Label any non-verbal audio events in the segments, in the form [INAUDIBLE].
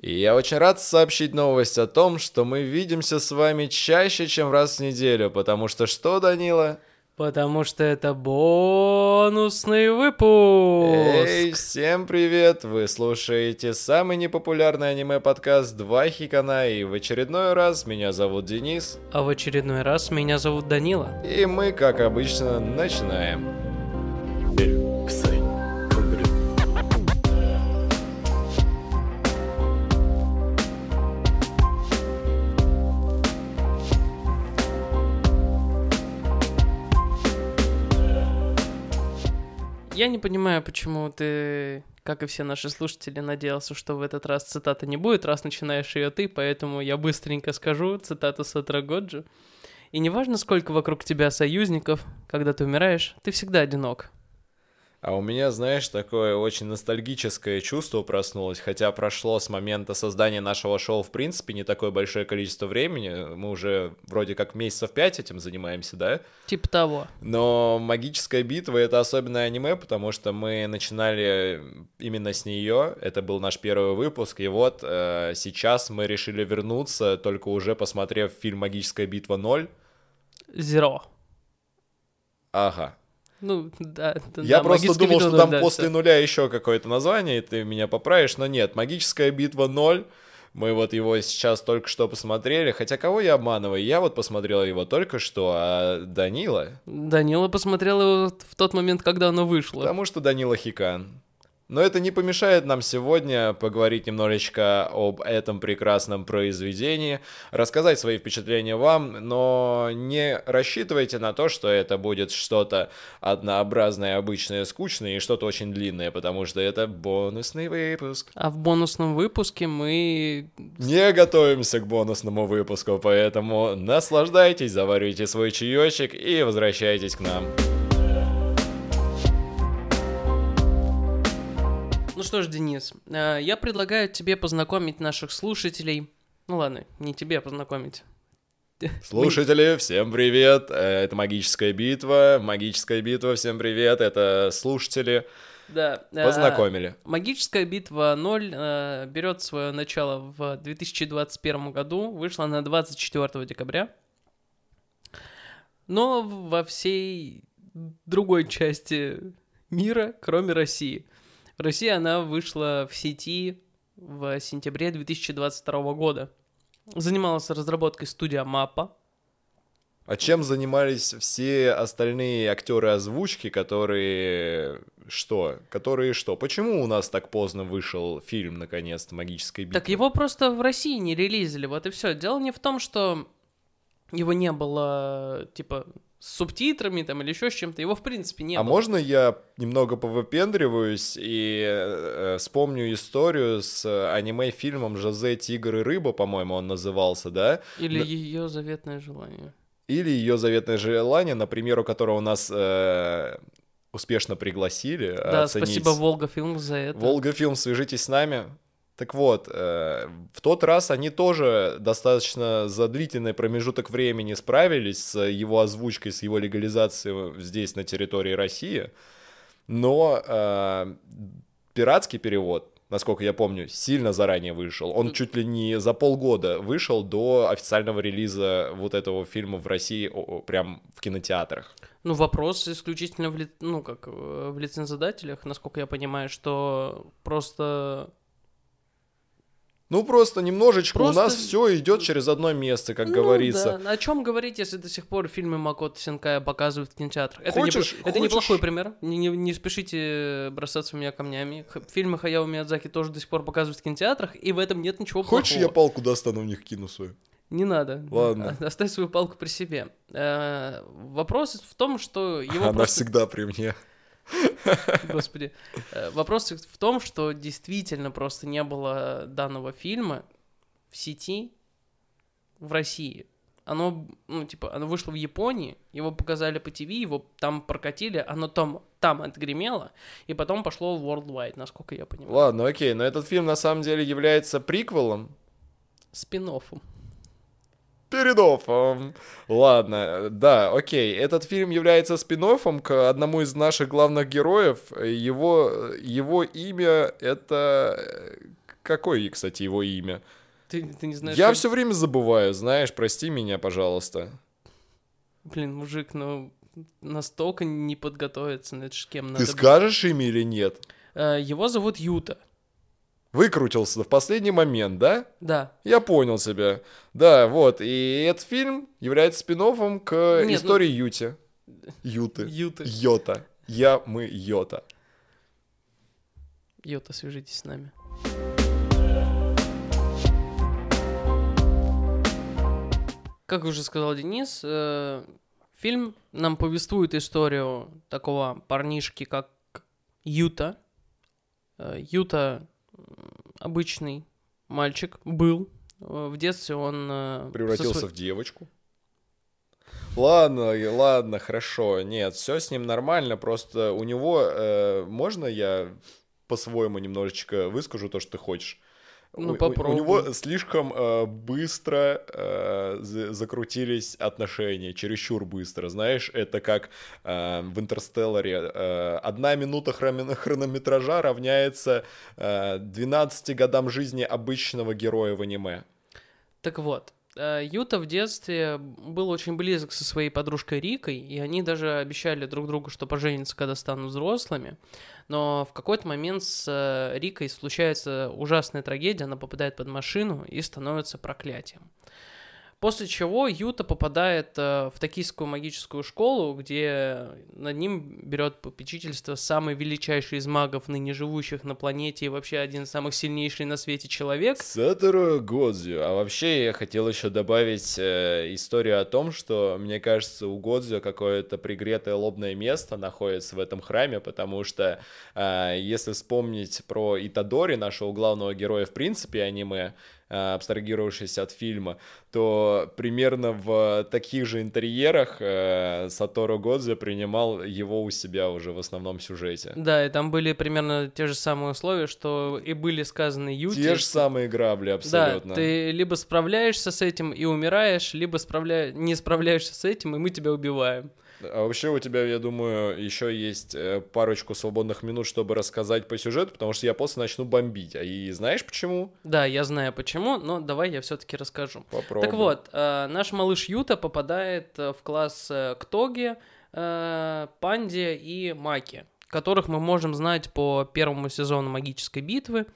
И я очень рад сообщить новость о том, что мы видимся с вами чаще, чем раз в неделю, потому что что, Данила? Потому что это бонусный выпуск. Эй, всем привет! Вы слушаете самый непопулярный аниме-подкаст «Два Хикана», и в очередной раз меня зовут Денис. А в очередной раз меня зовут Данила. И мы, как обычно, начинаем. Я не понимаю, почему ты, как и все наши слушатели, надеялся, что в этот раз цитата не будет, раз начинаешь ее ты, поэтому я быстренько скажу цитату Сатра Годжи. И неважно, сколько вокруг тебя союзников, когда ты умираешь, ты всегда одинок. А у меня, знаешь, такое очень ностальгическое чувство проснулось, хотя прошло с момента создания нашего шоу, в принципе, не такое большое количество времени. Мы уже вроде как месяцев пять этим занимаемся, да? Типа того. Но «Магическая битва» — это особенное аниме, потому что мы начинали именно с нее. Это был наш первый выпуск, и вот э, сейчас мы решили вернуться, только уже посмотрев фильм «Магическая битва 0». Зеро. Ага, ну, да. Я да, просто думал, что там да, после всё. нуля еще какое-то название, и ты меня поправишь, но нет. Магическая битва 0. Мы вот его сейчас только что посмотрели. Хотя кого я обманываю? Я вот посмотрел его только что, а Данила... Данила посмотрел его в тот момент, когда оно вышло. Потому что Данила Хикан. Но это не помешает нам сегодня поговорить немножечко об этом прекрасном произведении, рассказать свои впечатления вам, но не рассчитывайте на то, что это будет что-то однообразное, обычное, скучное и что-то очень длинное, потому что это бонусный выпуск. А в бонусном выпуске мы... Не готовимся к бонусному выпуску, поэтому наслаждайтесь, заваривайте свой чаечек и возвращайтесь к нам. Ну что ж, Денис, э, я предлагаю тебе познакомить наших слушателей. Ну ладно, не тебе познакомить. Слушатели, всем привет! Э, Это магическая битва. Магическая битва, всем привет! Это слушатели. Да. э, Познакомили. Магическая битва 0 э, берет свое начало в 2021 году, вышла на 24 декабря. Но во всей другой части мира, кроме России. В России она вышла в сети в сентябре 2022 года. Занималась разработкой студия Мапа. А чем занимались все остальные актеры озвучки, которые что? Которые что? Почему у нас так поздно вышел фильм, наконец-то, «Магическая битва»? Так его просто в России не релизили, вот и все. Дело не в том, что его не было, типа, с субтитрами там или еще с чем-то. Его, в принципе, не А было. можно я немного повыпендриваюсь и э, э, вспомню историю с э, аниме-фильмом «Жозе, тигр и рыба», по-моему, он назывался, да? Или Да. ее заветное желание. Или ее заветное желание, на примеру которого нас э, успешно пригласили Да, оценить. спасибо Волга Фильм за это. Волга Фильм, свяжитесь с нами. Так вот, э, в тот раз они тоже достаточно за длительный промежуток времени справились с его озвучкой, с его легализацией здесь, на территории России. Но э, пиратский перевод, насколько я помню, сильно заранее вышел. Он чуть ли не за полгода вышел до официального релиза вот этого фильма в России, прям в кинотеатрах. Ну, вопрос исключительно в, ли- ну, как, э, в лицензодателях, насколько я понимаю, что просто... Ну, просто немножечко Просто- у нас все идет через одно место, как Ну говорится. да, О чем говорить, если до сих пор фильмы Макото Синкая показывают в кинотеатрах? Это, не- Хочешь- это хочешь- неплохой пример. Не, не- не спешите бросаться в меня камнями. Фильмы Хаяо Миядзаки тоже до сих пор показывают в кинотеатрах, и в этом нет ничего Хочешь, я плохого. палку достану в них кину свою? Не надо. Ладно. А- Оставь свою палку при себе. Э, Вопрос в том, что его Она просто... всегда при мне. [LAUGHS] Господи. Э, Вопрос в том, что действительно просто не было данного фильма в сети в России. Оно, ну, типа, оно вышло в Японии, его показали по ТВ, его там прокатили, оно там, там отгремело, и потом пошло в Worldwide, насколько я понимаю. Ладно, окей, но этот фильм на самом деле является приквелом. спин Передофом. Ладно, да, окей. Этот фильм является спин к одному из наших главных героев. Его, его имя это... какое, кстати, его имя? Ты, ты не знаешь... Я как- все время забываю, знаешь, прости меня, пожалуйста. Блин, мужик, ну настолько не подготовиться, ну это ж кем Ты надо... быть. скажешь имя или нет? Э, Его зовут Юта. Выкрутился в последний момент, да? Да. Я понял тебя. Да, вот. И этот фильм является спин к Нет, ну- истории Юти. Юты. Юта. Йота. Я, мы, Йота. Юта, свяжитесь с нами. Как уже сказал Денис, э, фильм нам повествует историю такого парнишки, как Юта. Э, Юта обычный мальчик был. Э, В детстве он... э, Превратился сво- в девочку. Ладно, ладно, хорошо. Нет, все с ним нормально. Просто у него... э, можно я по-своему немножечко выскажу то, что ты хочешь? Ну, У- у- него слишком э, быстро э, за- закрутились отношения, чересчур быстро. Знаешь, это как э, в «Интерстелларе». э, одна минута хроми- хронометража равняется э, 12 годам жизни обычного героя в аниме. Так вот, Юта в детстве был очень близок со своей подружкой Рикой, и они даже обещали друг другу, что поженятся, когда станут взрослыми. Но в какой-то момент с э, Рикой случается ужасная трагедия, она попадает под машину и становится проклятием. После чего Юта попадает э, в токийскую магическую школу, где над ним берет попечительство самый величайший из магов, ныне живущих на планете, и вообще один из самых сильнейший на свете человек. Сатору Годзю. А вообще я хотел еще добавить э, историю о том, что, мне кажется, у Годзю какое-то пригретое лобное место находится в этом храме, потому что э, если вспомнить про Итадори, нашего главного героя в принципе аниме, абстрагировавшись от фильма, то примерно в таких же интерьерах э, Сатору Годзю принимал его у себя уже в основном сюжете. Да, и там были примерно те же самые условия, что и были сказаны Юте. Те же самые грабли абсолютно. Да, ты либо справляешься с этим и умираешь, либо справля... не справляешься с этим, и мы тебя убиваем. А вообще у тебя, я думаю, еще есть э, парочку свободных минут, чтобы рассказать по сюжету, потому что я после начну бомбить. А и знаешь почему? Да, я знаю почему, но давай я все-таки расскажу. Попробуй. Так вот, э, наш малыш Юта попадает э, в класс к Тоге, э, Панде и Маки, которых мы можем знать по первому сезону магической битвы.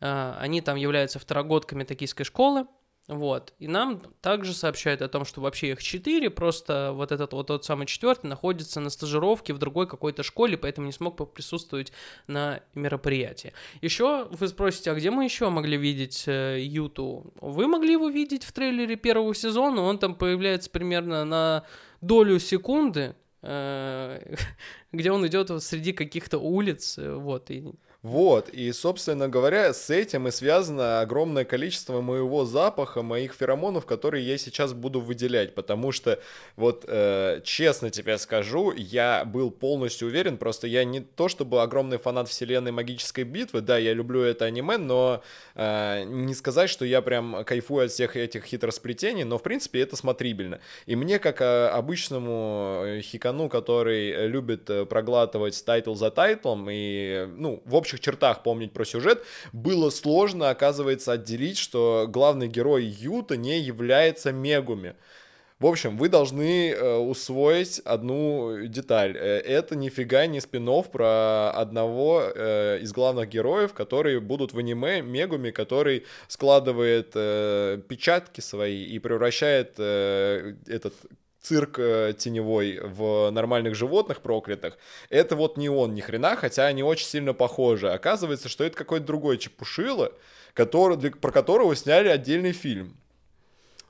Они там являются второгодками токийской школы. Вот. И нам также сообщают о том, что вообще их четыре, просто вот этот вот тот самый четвертый находится на стажировке в другой какой-то школе, поэтому не смог присутствовать на мероприятии. Еще вы спросите, а где мы еще могли видеть э, Юту? Вы могли его видеть в трейлере первого сезона, он там появляется примерно на долю секунды, э, где он идет вот среди каких-то улиц, э, вот, и Вот, и, собственно говоря, с этим и связано огромное количество моего запаха, моих феромонов, которые я сейчас буду выделять, потому что, вот, э, честно тебе скажу, я был полностью уверен, просто я не то чтобы огромный фанат вселенной магической битвы, да, я люблю это аниме, но э, не сказать, что я прям кайфую от всех этих хитросплетений, но, в принципе, это смотрибельно. И мне, как э, обычному э, хикану, который любит э, проглатывать тайтл за тайтлом и, ну, в общих чертах помнить про сюжет, было сложно, оказывается, отделить, что главный герой Юта не является Мегуми. В общем, вы должны э, усвоить одну деталь. Э, это нифига не спин про одного э, из главных героев, которые будут в аниме Мегуми, который складывает э, печатки свои и превращает э, этот цирк э, теневой в нормальных животных проклятых. Это вот не он ни хрена, хотя они очень сильно похожи. Оказывается, что это какой-то другой чепушило, который, для- про которого сняли отдельный фильм.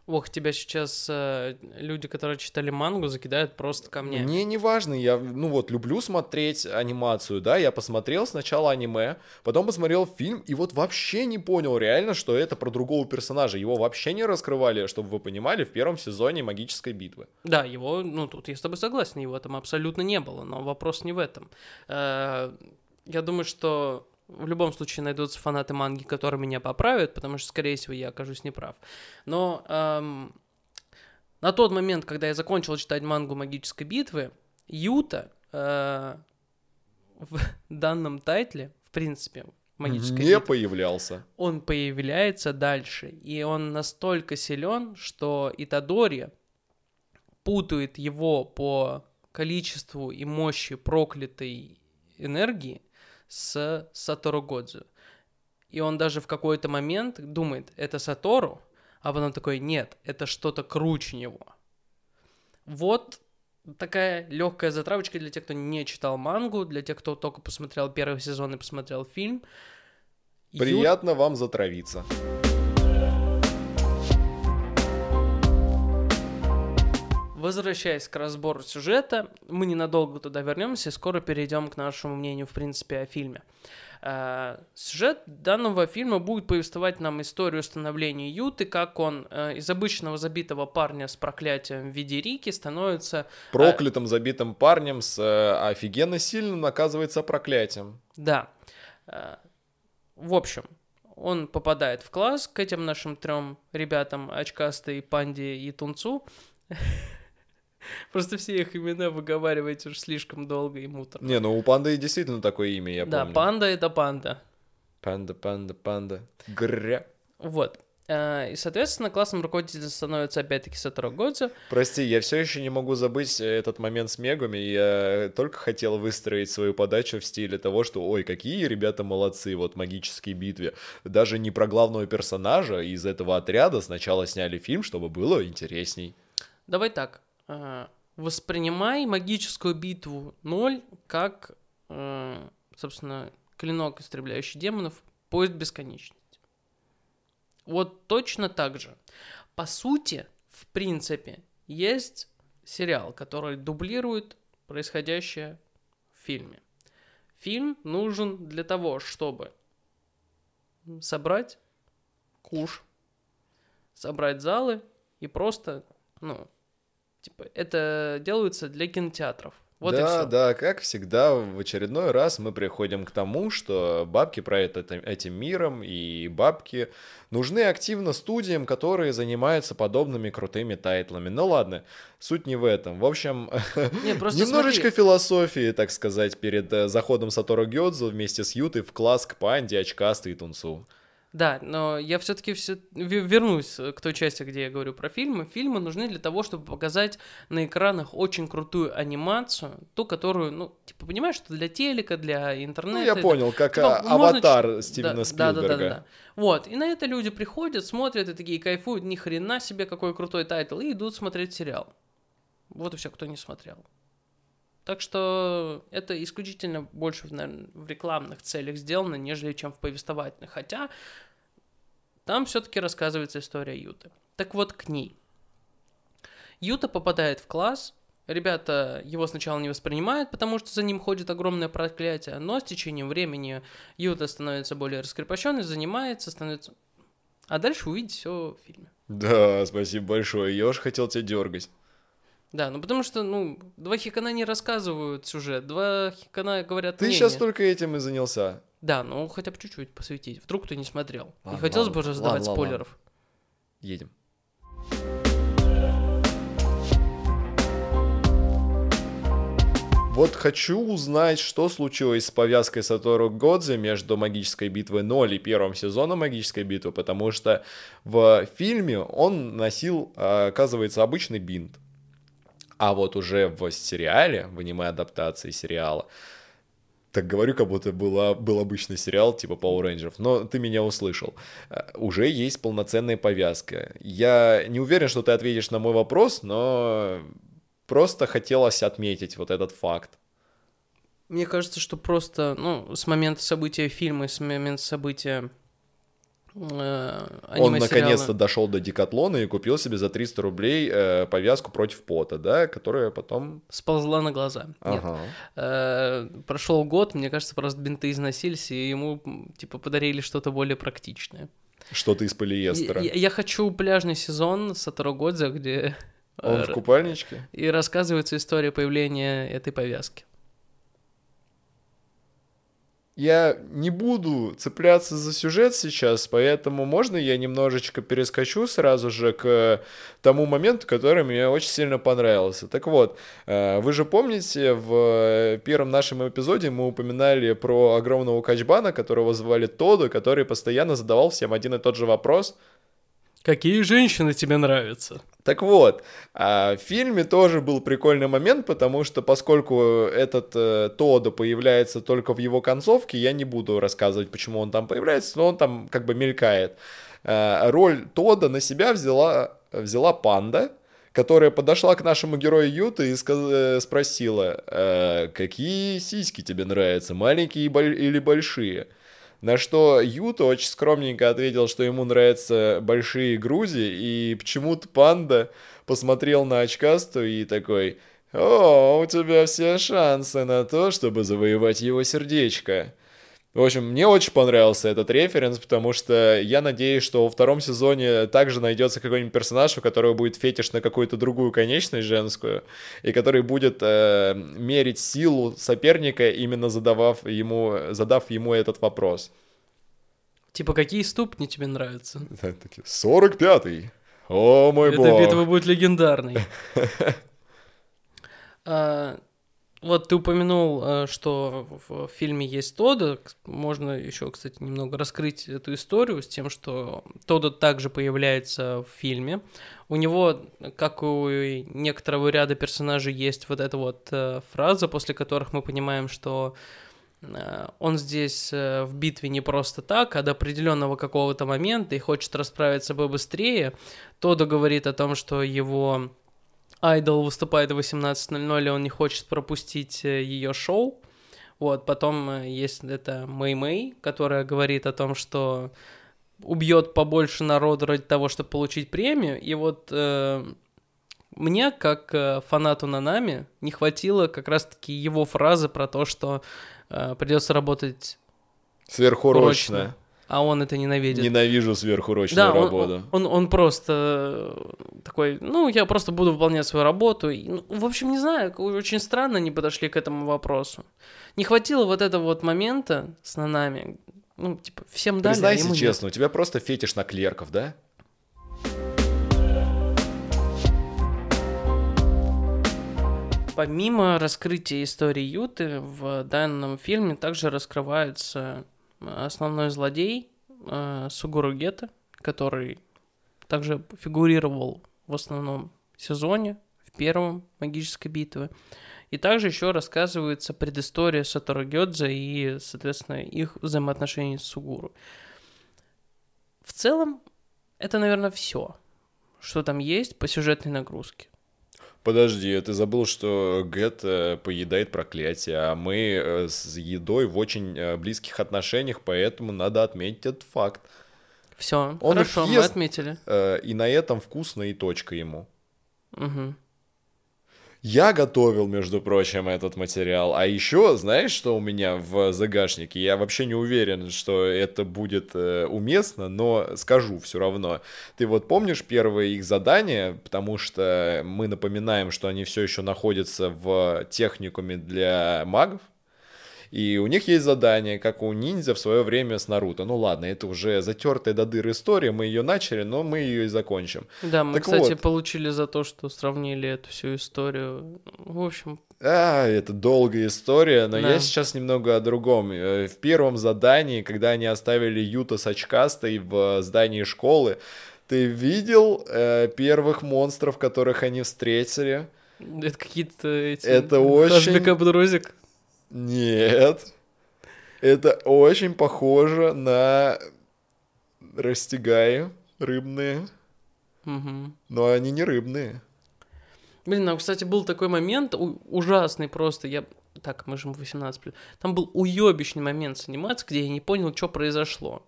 Ох, тебя сейчас э, люди, которые читали мангу, закидают просто камнями. Мне не важно, я, ну вот, люблю смотреть анимацию, да, я посмотрел сначала аниме, потом посмотрел фильм, и вот вообще не понял реально, что это про другого персонажа, его вообще не раскрывали, чтобы вы понимали, в первом сезоне «Магической битвы». Да, его, ну тут я с тобой согласен, его там абсолютно не было, но вопрос не в этом. Э, Я думаю, что в любом случае найдутся фанаты манги, которые меня поправят, потому что, скорее всего, я окажусь неправ. Но эм, на тот момент, когда я закончил читать мангу «Магической битвы», Юта э, в [LAUGHS] данном тайтле, в принципе, магической Не битвы. появлялся. Он появляется дальше, и он настолько силен, что Итадори путает его по количеству и мощи проклятой энергии с Сатору Годзу. И он даже в какой-то момент думает, это Сатору, а потом такой, нет, это что-то круче него. Вот такая легкая затравочка для тех, кто не читал мангу, для тех, кто только посмотрел первый сезон и посмотрел фильм. Ю- Приятно вам затравиться. Возвращаясь к разбору сюжета, мы ненадолго туда вернемся и скоро перейдем к нашему мнению, в принципе, о фильме. Э, Сюжет данного фильма будет повествовать нам историю становления Юты, как он э, из обычного забитого парня с проклятием в виде Рики становится Проклятым забитым парнем с э, офигенно сильным оказывается проклятием. Да. Э, В общем, он попадает в класс к этим нашим трем ребятам, очкастой, панде и тунцу. [LAUGHS] [LAUGHS] Просто все их имена выговаривать уж слишком долго и муторно. Не, ну у панды действительно такое имя, я Да, помню. панда это панда. Панда, панда, панда. Гря. Вот. Э, И, соответственно, классным руководителем становится опять-таки Сатору Годзу. Прости, я все еще не могу забыть э, этот момент с Мегами. Я только хотел выстроить свою подачу в стиле того, что, ой, какие ребята молодцы, вот магические битвы. Даже не про главного персонажа из этого отряда сначала сняли фильм, чтобы было интересней. Давай так. Э, Воспринимай магическую битву 0 как, э, собственно, клинок, истребляющий демонов, поезд бесконечности. Вот точно так же. По сути, в принципе, есть сериал, который дублирует происходящее в фильме. Фильм нужен для того, чтобы собрать куш, собрать залы и просто, ну, типа, это делается для кинотеатров. Вот да, да, как всегда, в очередной раз мы приходим к тому, что бабки правят это- этим миром, и бабки нужны активно студиям, которые занимаются подобными крутыми тайтлами. Ну ладно, суть не в этом. В общем, Не, [LAUGHS] просто немножечко смотри. философии, так сказать, перед э, заходом Сатору Гёдзу вместе с Ютой в класс к Панде, Очкастой и Тунцу. Да, но я все-таки все вернусь к той части, где я говорю про фильмы. Фильмы нужны для того, чтобы показать на экранах очень крутую анимацию, ту, которую, ну, типа, понимаешь, что для телека, для интернета. Ну, я это- понял, как Типа, а, можно аватар ч- Стивена да, Спилберга. Да, да, да, да. Вот, и на это люди приходят, смотрят и такие кайфуют, ни хрена себе, какой крутой тайтл, и идут смотреть сериал. Вот и все, кто не смотрел. Так что это исключительно больше, наверное, в рекламных целях сделано, нежели чем в повествовательных. Хотя там все-таки рассказывается история Юты. Так вот, к ней. Юта попадает в класс, ребята его сначала не воспринимают, потому что за ним ходит огромное проклятие, но с течением времени Юта становится более раскрепощенной, занимается, становится... А дальше увидеть все в фильме. Да, спасибо большое. Я уж хотел тебя дергать. Да, ну потому что, ну, два хикана не рассказывают сюжет, два хикана говорят Ты мнение. сейчас только этим и занялся. Да, ну хотя бы чуть-чуть посвятить, вдруг кто не смотрел. Ладно, не хотелось ладно, бы уже задавать ладно, ладно. спойлеров. Едем. Вот хочу узнать, что случилось с повязкой Сатору Годзе между магической битвой 0 и первым сезоном магической битвы, потому что в фильме он носил, а, оказывается, обычный бинт. А вот уже в сериале, в аниме-адаптации сериала, так говорю, как будто была, был обычный сериал типа Power Rangers, но ты меня услышал. Э, Уже есть полноценная повязка. Я не уверен, что ты ответишь на мой вопрос, но просто хотелось отметить вот этот факт. Мне кажется, что просто, ну, с момента события фильма с момента события Он аниме-сериала- наконец-то дошел до Декатлона и купил себе за 300 рублей э, повязку против пота, да, которая потом... сползла на глаза. Нет. Ага. Э, прошел год, мне кажется, просто бинты износились, и ему, типа, подарили что-то более практичное. Что-то из полиэстера. Я, я хочу пляжный сезон Сатору Годзе, где... Он э, в купальничке? И рассказывается история появления этой повязки. Я не буду цепляться за сюжет сейчас, поэтому можно я немножечко перескочу сразу же к тому моменту, который мне очень сильно понравился. Так вот, э, вы же помните, в первом нашем эпизоде мы упоминали про огромного качбана, которого звали Тоду, который постоянно задавал всем один и тот же вопрос. Какие женщины тебе нравятся? Так вот, а в фильме тоже был прикольный момент, потому что поскольку этот э, Тодо появляется только в его концовке, я не буду рассказывать, почему он там появляется, но он там как бы мелькает. Э, роль Тода на себя взяла, взяла панда, которая подошла к нашему герою Юта и сказ... Э, спросила, э, какие сиськи тебе нравятся, маленькие или большие? На что Юта очень скромненько ответил, что ему нравятся большие грузи, и почему-то панда посмотрел на очкасту и такой «О, у тебя все шансы на то, чтобы завоевать его сердечко». В общем, мне очень понравился этот референс, потому что я надеюсь, что во втором сезоне также найдется какой-нибудь персонаж, у которого будет фетиш на какую-то другую конечность женскую, и который будет э, мерить силу соперника, именно задавав ему, задав ему этот вопрос. Типа, какие ступни тебе нравятся? [LAUGHS] 45-й. О, мой Эта бог. Эта битва будет легендарной. [LAUGHS] вот ты упомянул, э, что в фильме есть Тода. Можно еще, кстати, немного раскрыть эту историю с тем, что Тода также появляется в фильме. У него, как у некоторого ряда персонажей, есть вот эта вот э, фраза, после которых мы понимаем, что э, он здесь в битве не просто так, а до определенного какого-то момента и хочет расправиться побыстрее. Тодо говорит о том, что его Айдол выступает в 18.00, и он не хочет пропустить э, ее шоу. Вот, потом э, есть это Мэй Мэй, которая говорит о том, что убьет побольше народу ради того, чтобы получить премию. И вот э, мне, как э, фанату Нанами, не хватило как раз-таки его фразы про то, что э, придется работать сверхурочно а он это ненавидит. Ненавижу сверхурочную да, работу. Он, он, он просто такой, ну, я просто буду выполнять свою работу. И, ну, в общем, не знаю, очень странно они подошли к этому вопросу. Не хватило вот этого вот момента с нанами. Ну, типа, всем дали, а Признайся а честно, нет. у тебя просто фетиш на клерков, да? Помимо раскрытия истории Юты, в данном фильме также раскрывается основной злодей э, Сугуру Гетто, который также фигурировал в основном сезоне, в первом магической битве. И также еще рассказывается предыстория Сатору Гёдзе и, соответственно, их взаимоотношений с Сугуру. В целом, это, наверное, все, что там есть по сюжетной нагрузке. Подожди, ты забыл, что Гэт э, поедает проклятие, а мы э, с едой в очень э, близких отношениях, поэтому надо отметить этот факт. Все, хорошо, ест, мы отметили. И на этом вкусно и точка ему. Угу. Я готовил, между прочим, этот материал. А еще, знаешь, что у меня в загашнике? Я вообще не уверен, что это будет э, уместно, но скажу все равно. Ты вот помнишь первое их задание, потому что мы напоминаем, что они все еще находятся в техникуме для магов. И у них есть задание, как у ниндзя в свое время с Наруто. Ну ладно, это уже затертая до дыр история, мы ее начали, но мы ее и закончим. Да, мы, так кстати, вот. получили за то, что сравнили эту всю историю. В общем... А, это долгая история, но да. я сейчас немного о другом. Э, в первом задании, когда они оставили Юта с очкастой в здании школы, ты видел э, первых монстров, которых они встретили? Это какие-то эти... Это очень... Нет. Это очень похоже на растягаи рыбные. Угу. Но они не рыбные. Блин, а, кстати, был такой момент ужасный просто. Я... Так, мы же в 18 Там был уебищный момент с анимацией, где я не понял, что произошло.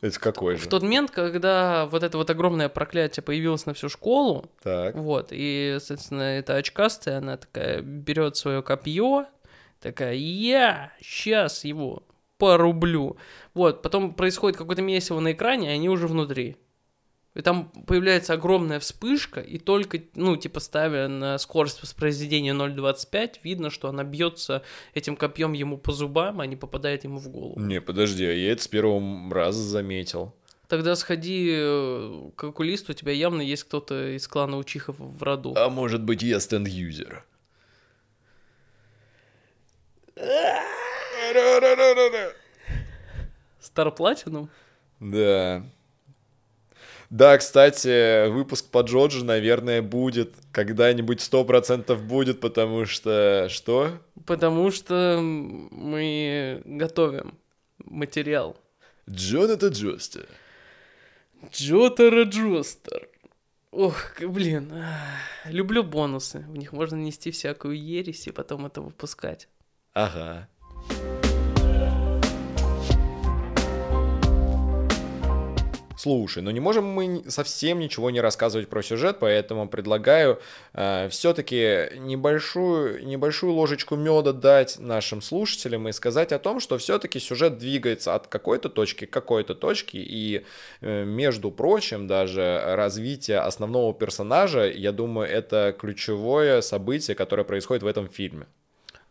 Это какой же? В тот момент, когда вот это вот огромное проклятие появилось на всю школу, так. вот, и, соответственно, эта очкастая, она такая берет свое копье, Такая, я сейчас его порублю. Вот, потом происходит какое-то месиво на экране, и они уже внутри. И там появляется огромная вспышка, и только, ну, типа, ставя на скорость воспроизведения 0.25, видно, что она бьется этим копьем ему по зубам, а не попадает ему в голову. Не, подожди, а я это с первого раза заметил. Тогда сходи э, к окулисту, у тебя явно есть кто-то из клана Учихов в роду. А может быть, я стенд-юзер? Стар Платинум? Да. Да, кстати, выпуск по Джоджи, наверное, будет. Когда-нибудь сто процентов будет, потому что... Что? Потому что мы готовим материал. Джоната Джостер. Джотара Джостер. Ох, блин, люблю бонусы. В них можно нести всякую ересь и потом это выпускать. Ага. Слушай, ну не можем мы совсем ничего не рассказывать про сюжет, поэтому предлагаю э, все-таки небольшую, небольшую ложечку меда дать нашим слушателям и сказать о том, что все-таки сюжет двигается от какой-то точки к какой-то точке, и э, между прочим, даже развитие основного персонажа, я думаю, это ключевое событие, которое происходит в этом фильме.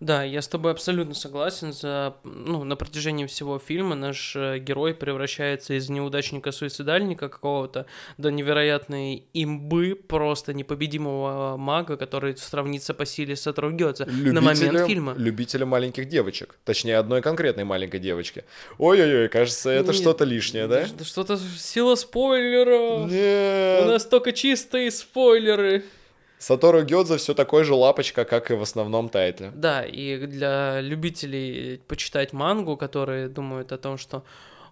Да, я с тобой абсолютно согласен. За, ну, на протяжении всего фильма наш э, герой превращается из неудачника-суицидальника какого-то до невероятной имбы, просто непобедимого мага, который сравнится по силе с Атрогёдзе на момент фильма. Любителя маленьких девочек. Точнее, одной конкретной маленькой девочки. Ой-ой-ой, кажется, это что-то лишнее, да? Что-то сила спойлеров. Нет. У нас только чистые спойлеры. Сатору Гёдзе все такой же лапочка, как и в основном тайтле. Да, и для любителей почитать мангу, которые думают о том, что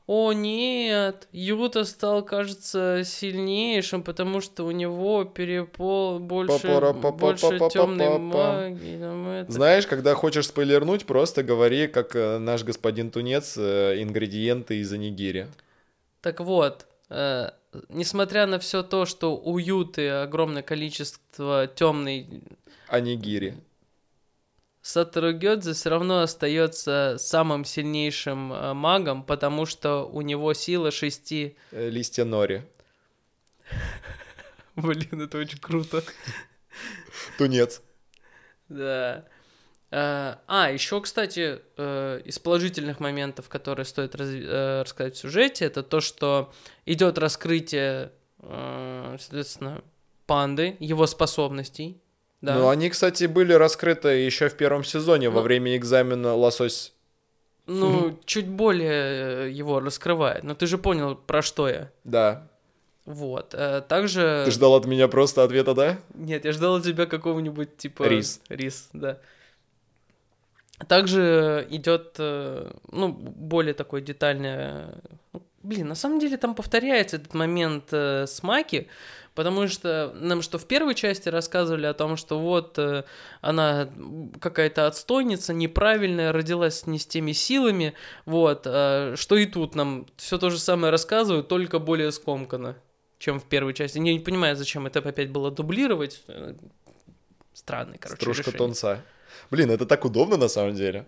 о нет, Юта стал, кажется, сильнейшим, потому что у него перепол больше, больше темной магии. Знаешь, когда хочешь спойлернуть, просто говори, как э, наш господин Тунец, э, ингредиенты из анигири. Так вот, э, несмотря на все то, что уют и огромное количество темной анигири, Сатору Гёдзе все равно остается самым сильнейшим э, магом, потому что у него сила шести... Э, листья нори. [LAUGHS] Блин, это очень круто. Тунец. Да. Э, а, еще, кстати, э, из положительных моментов, которые стоит раз, э, рассказать в сюжете, это то, что идет раскрытие, соответственно, панды, его способностей. Да. Ну, они, кстати, были раскрыты еще в первом сезоне ну, во время экзамена лосось. Ну, [LAUGHS] чуть более его раскрывает. Но ты же понял, про что я. Да. Вот. Также... Ты ждал от меня просто ответа, да? Нет, я ждал от тебя какого-нибудь типа... Рис. Рис, да. Также идет, э, ну, более такой детальный... Ну, блин, на самом деле там повторяется этот момент э, с Маки, потому что нам что в первой части рассказывали о том, что вот э, она какая-то отстойница, неправильная, родилась не с теми силами, вот, э, что и тут нам все то же самое рассказывают, только более скомканно, чем в первой части. Я не понимаю, зачем это опять было дублировать. Странный, короче, Стружка решение. тонца. Блин, это так удобно на самом деле.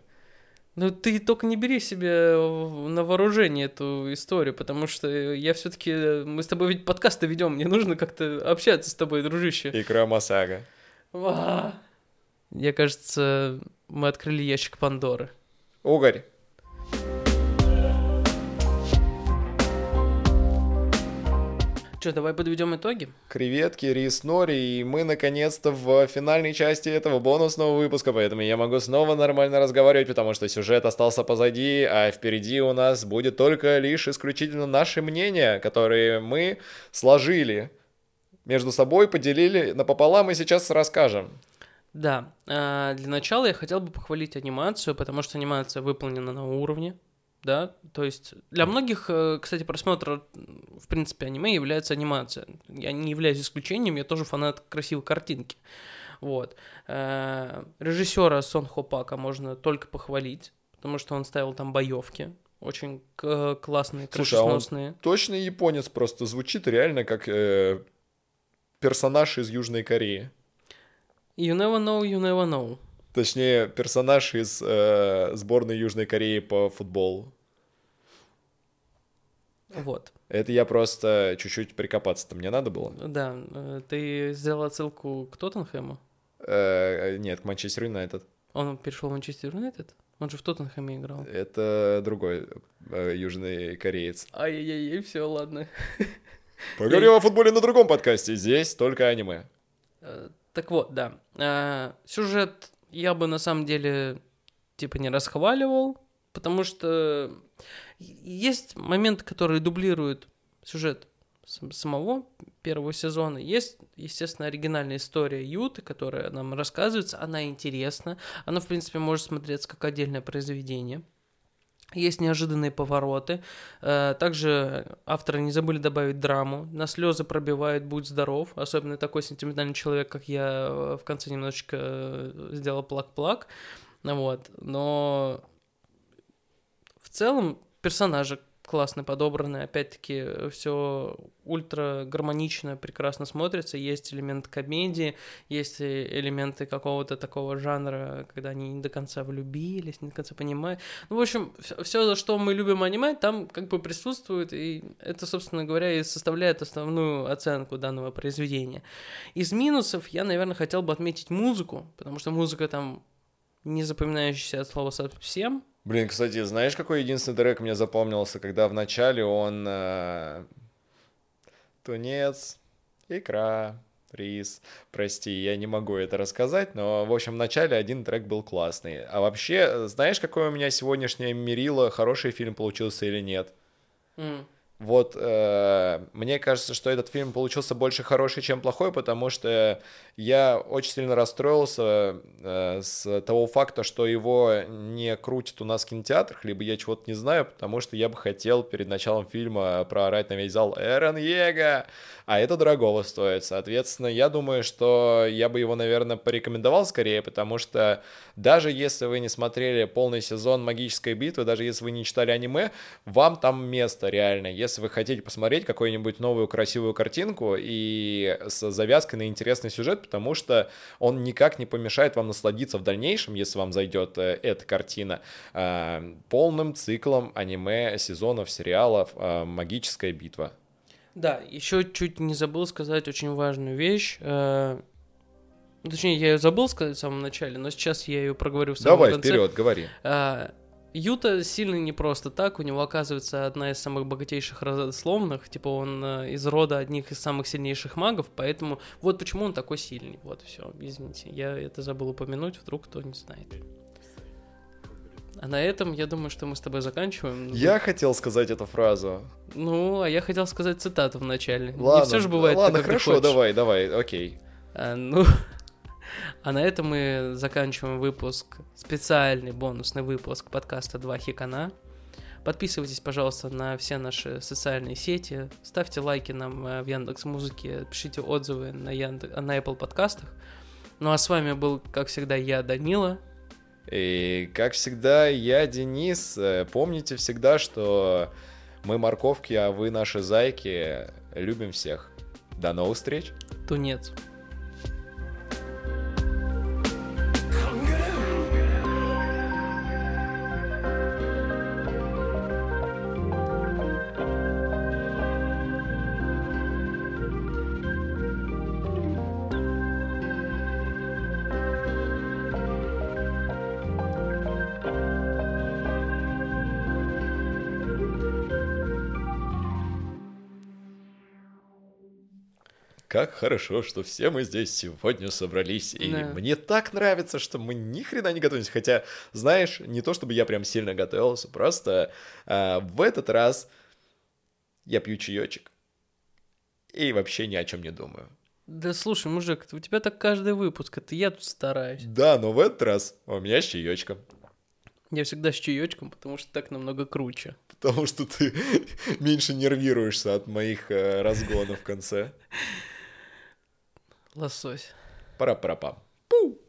Ну, ты только не бери себе на вооружение эту историю, потому что я все-таки. Мы с тобой ведь подкасты ведем, мне нужно как-то общаться с тобой, дружище. Икра Масага. Я кажется, мы открыли ящик Пандоры. Угорь. Что, давай подведем итоги? Креветки, рис, нори, и мы наконец-то в финальной части этого бонусного выпуска, поэтому я могу снова нормально разговаривать, потому что сюжет остался позади, а впереди у нас будет только лишь исключительно наши мнения, которые мы сложили между собой, поделили напополам и сейчас расскажем. Да, а, для начала я хотел бы похвалить анимацию, потому что анимация выполнена на уровне, да, то есть для многих, э, кстати, просмотр, в принципе, аниме является анимация. Я не являюсь исключением, я тоже фанат красивой картинки. Вот. Э, режиссера Сон Хопака можно только похвалить, потому что он ставил там боевки, очень классные, крышесносные. Слушай, а точно японец просто звучит реально как э, персонаж из Южной Кореи. You never know, you never know. Точнее, персонаж из э, сборной Южной Кореи по футболу. Вот. Это я просто чуть-чуть прикопаться-то мне надо было. Да, э, ты сделал отсылку к Тоттенхэму? Э, нет, к Манчестер Юнайтед. Он перешел в Манчестер Юнайтед? Он же в Тоттенхэме играл. Это другой э, южный кореец. Ай-яй-яй, все, ладно. [LAUGHS] Поговорим о футболе на другом подкасте. Здесь только аниме. Э, Так вот, да. Э, Сюжет я бы на самом деле типа не расхваливал, потому что есть моменты, которые дублируют сюжет сам- самого первого сезона. Есть, естественно, оригинальная история Юты, которая нам рассказывается. Она интересна. Она, в принципе, может смотреться как отдельное произведение. Есть неожиданные повороты. Э, Также авторы не забыли добавить драму. На слезы пробивает «Будь здоров». Особенно такой сентиментальный человек, как я, э, в конце немножечко э, сделал плак-плак. Вот. Но в целом персонажи классно подобраны. Опять-таки, все ультра гармонично, прекрасно смотрится. Есть элемент комедии, есть и элементы какого-то такого жанра, когда они не до конца влюбились, не до конца понимают. Ну, в общем, все, за что мы любим аниме, там как бы присутствует, и это, собственно говоря, и составляет основную оценку данного произведения. Из минусов я, наверное, хотел бы отметить музыку, потому что музыка там не запоминающаяся от слова совсем, Блин, кстати, знаешь, какой единственный трек мне запомнился, когда в начале он... э, Тунец, икра, рис. Прости, я не могу это рассказать, но, в общем, в начале один трек был классный. А вообще, знаешь, какое у меня сегодняшнее мерило, хороший фильм получился или нет? М. Вот э, мне кажется, что этот фильм получился больше хороший, чем плохой, потому что я очень сильно расстроился э, с того факта, что его не крутят у нас в кинотеатрах, либо я чего-то не знаю, потому что я бы хотел перед началом фильма проорать на весь зал «Эрен Ега!», а это дорогого стоит. Соответственно, я думаю, что я бы его, наверное, порекомендовал скорее, потому что даже если вы не смотрели полный сезон «Магической битвы», даже если вы не читали аниме, вам там место реально. Если вы хотите посмотреть какую-нибудь новую красивую картинку и с завязкой на интересный сюжет, потому что он никак не помешает вам насладиться в дальнейшем, если вам зайдет э, эта картина, э, полным циклом аниме, сезонов, сериалов э, «Магическая битва». Да, еще чуть не забыл сказать очень важную вещь. ну, Точнее, я ее забыл сказать в самом начале, но сейчас я ее проговорю в самом Давай, конце. вперед, говори. А, Юта сильный не просто так, у него оказывается одна из самых богатейших родословных, типа он э, из рода одних из самых сильнейших магов, поэтому вот почему он такой сильный. Вот все, извините, я это забыл упомянуть, вдруг кто не знает. А на этом я думаю, что мы с тобой заканчиваем. Я хотел сказать эту фразу. Ну, а я хотел сказать цитату в начале. Ладно, не все же бывает. ладно, так, хорошо, давай, давай, окей. А, ну, [LAUGHS] а на этом мы заканчиваем выпуск, специальный бонусный выпуск подкаста «Два хикана». Подписывайтесь, пожалуйста, на все наши социальные сети, ставьте лайки нам э, в Яндекс Музыке, пишите отзывы на, Яндекс, на Apple подкастах. Ну а с вами был, как всегда, я, Данила. И, как всегда, я Денис. Э, Помните всегда, что мы морковки, а вы наши зайки. Любим всех. До новых встреч. Тунец. Как хорошо, что все мы здесь сегодня собрались. И Да. мне так нравится, что мы ни хрена не готовимся. Хотя, знаешь, не то чтобы я прям сильно готовился, просто а, в этот раз я пью чаечек. И вообще ни о чем не думаю. Да слушай, мужик, у тебя так каждый выпуск, это я тут стараюсь. Да, но в этот раз у меня с чаечком. Я всегда с чаечком, потому что так намного круче. Потому что ты [LAUGHS] меньше нервируешься от моих э, разгонов в конце. Лосось. Пара-пара-пам. Пу!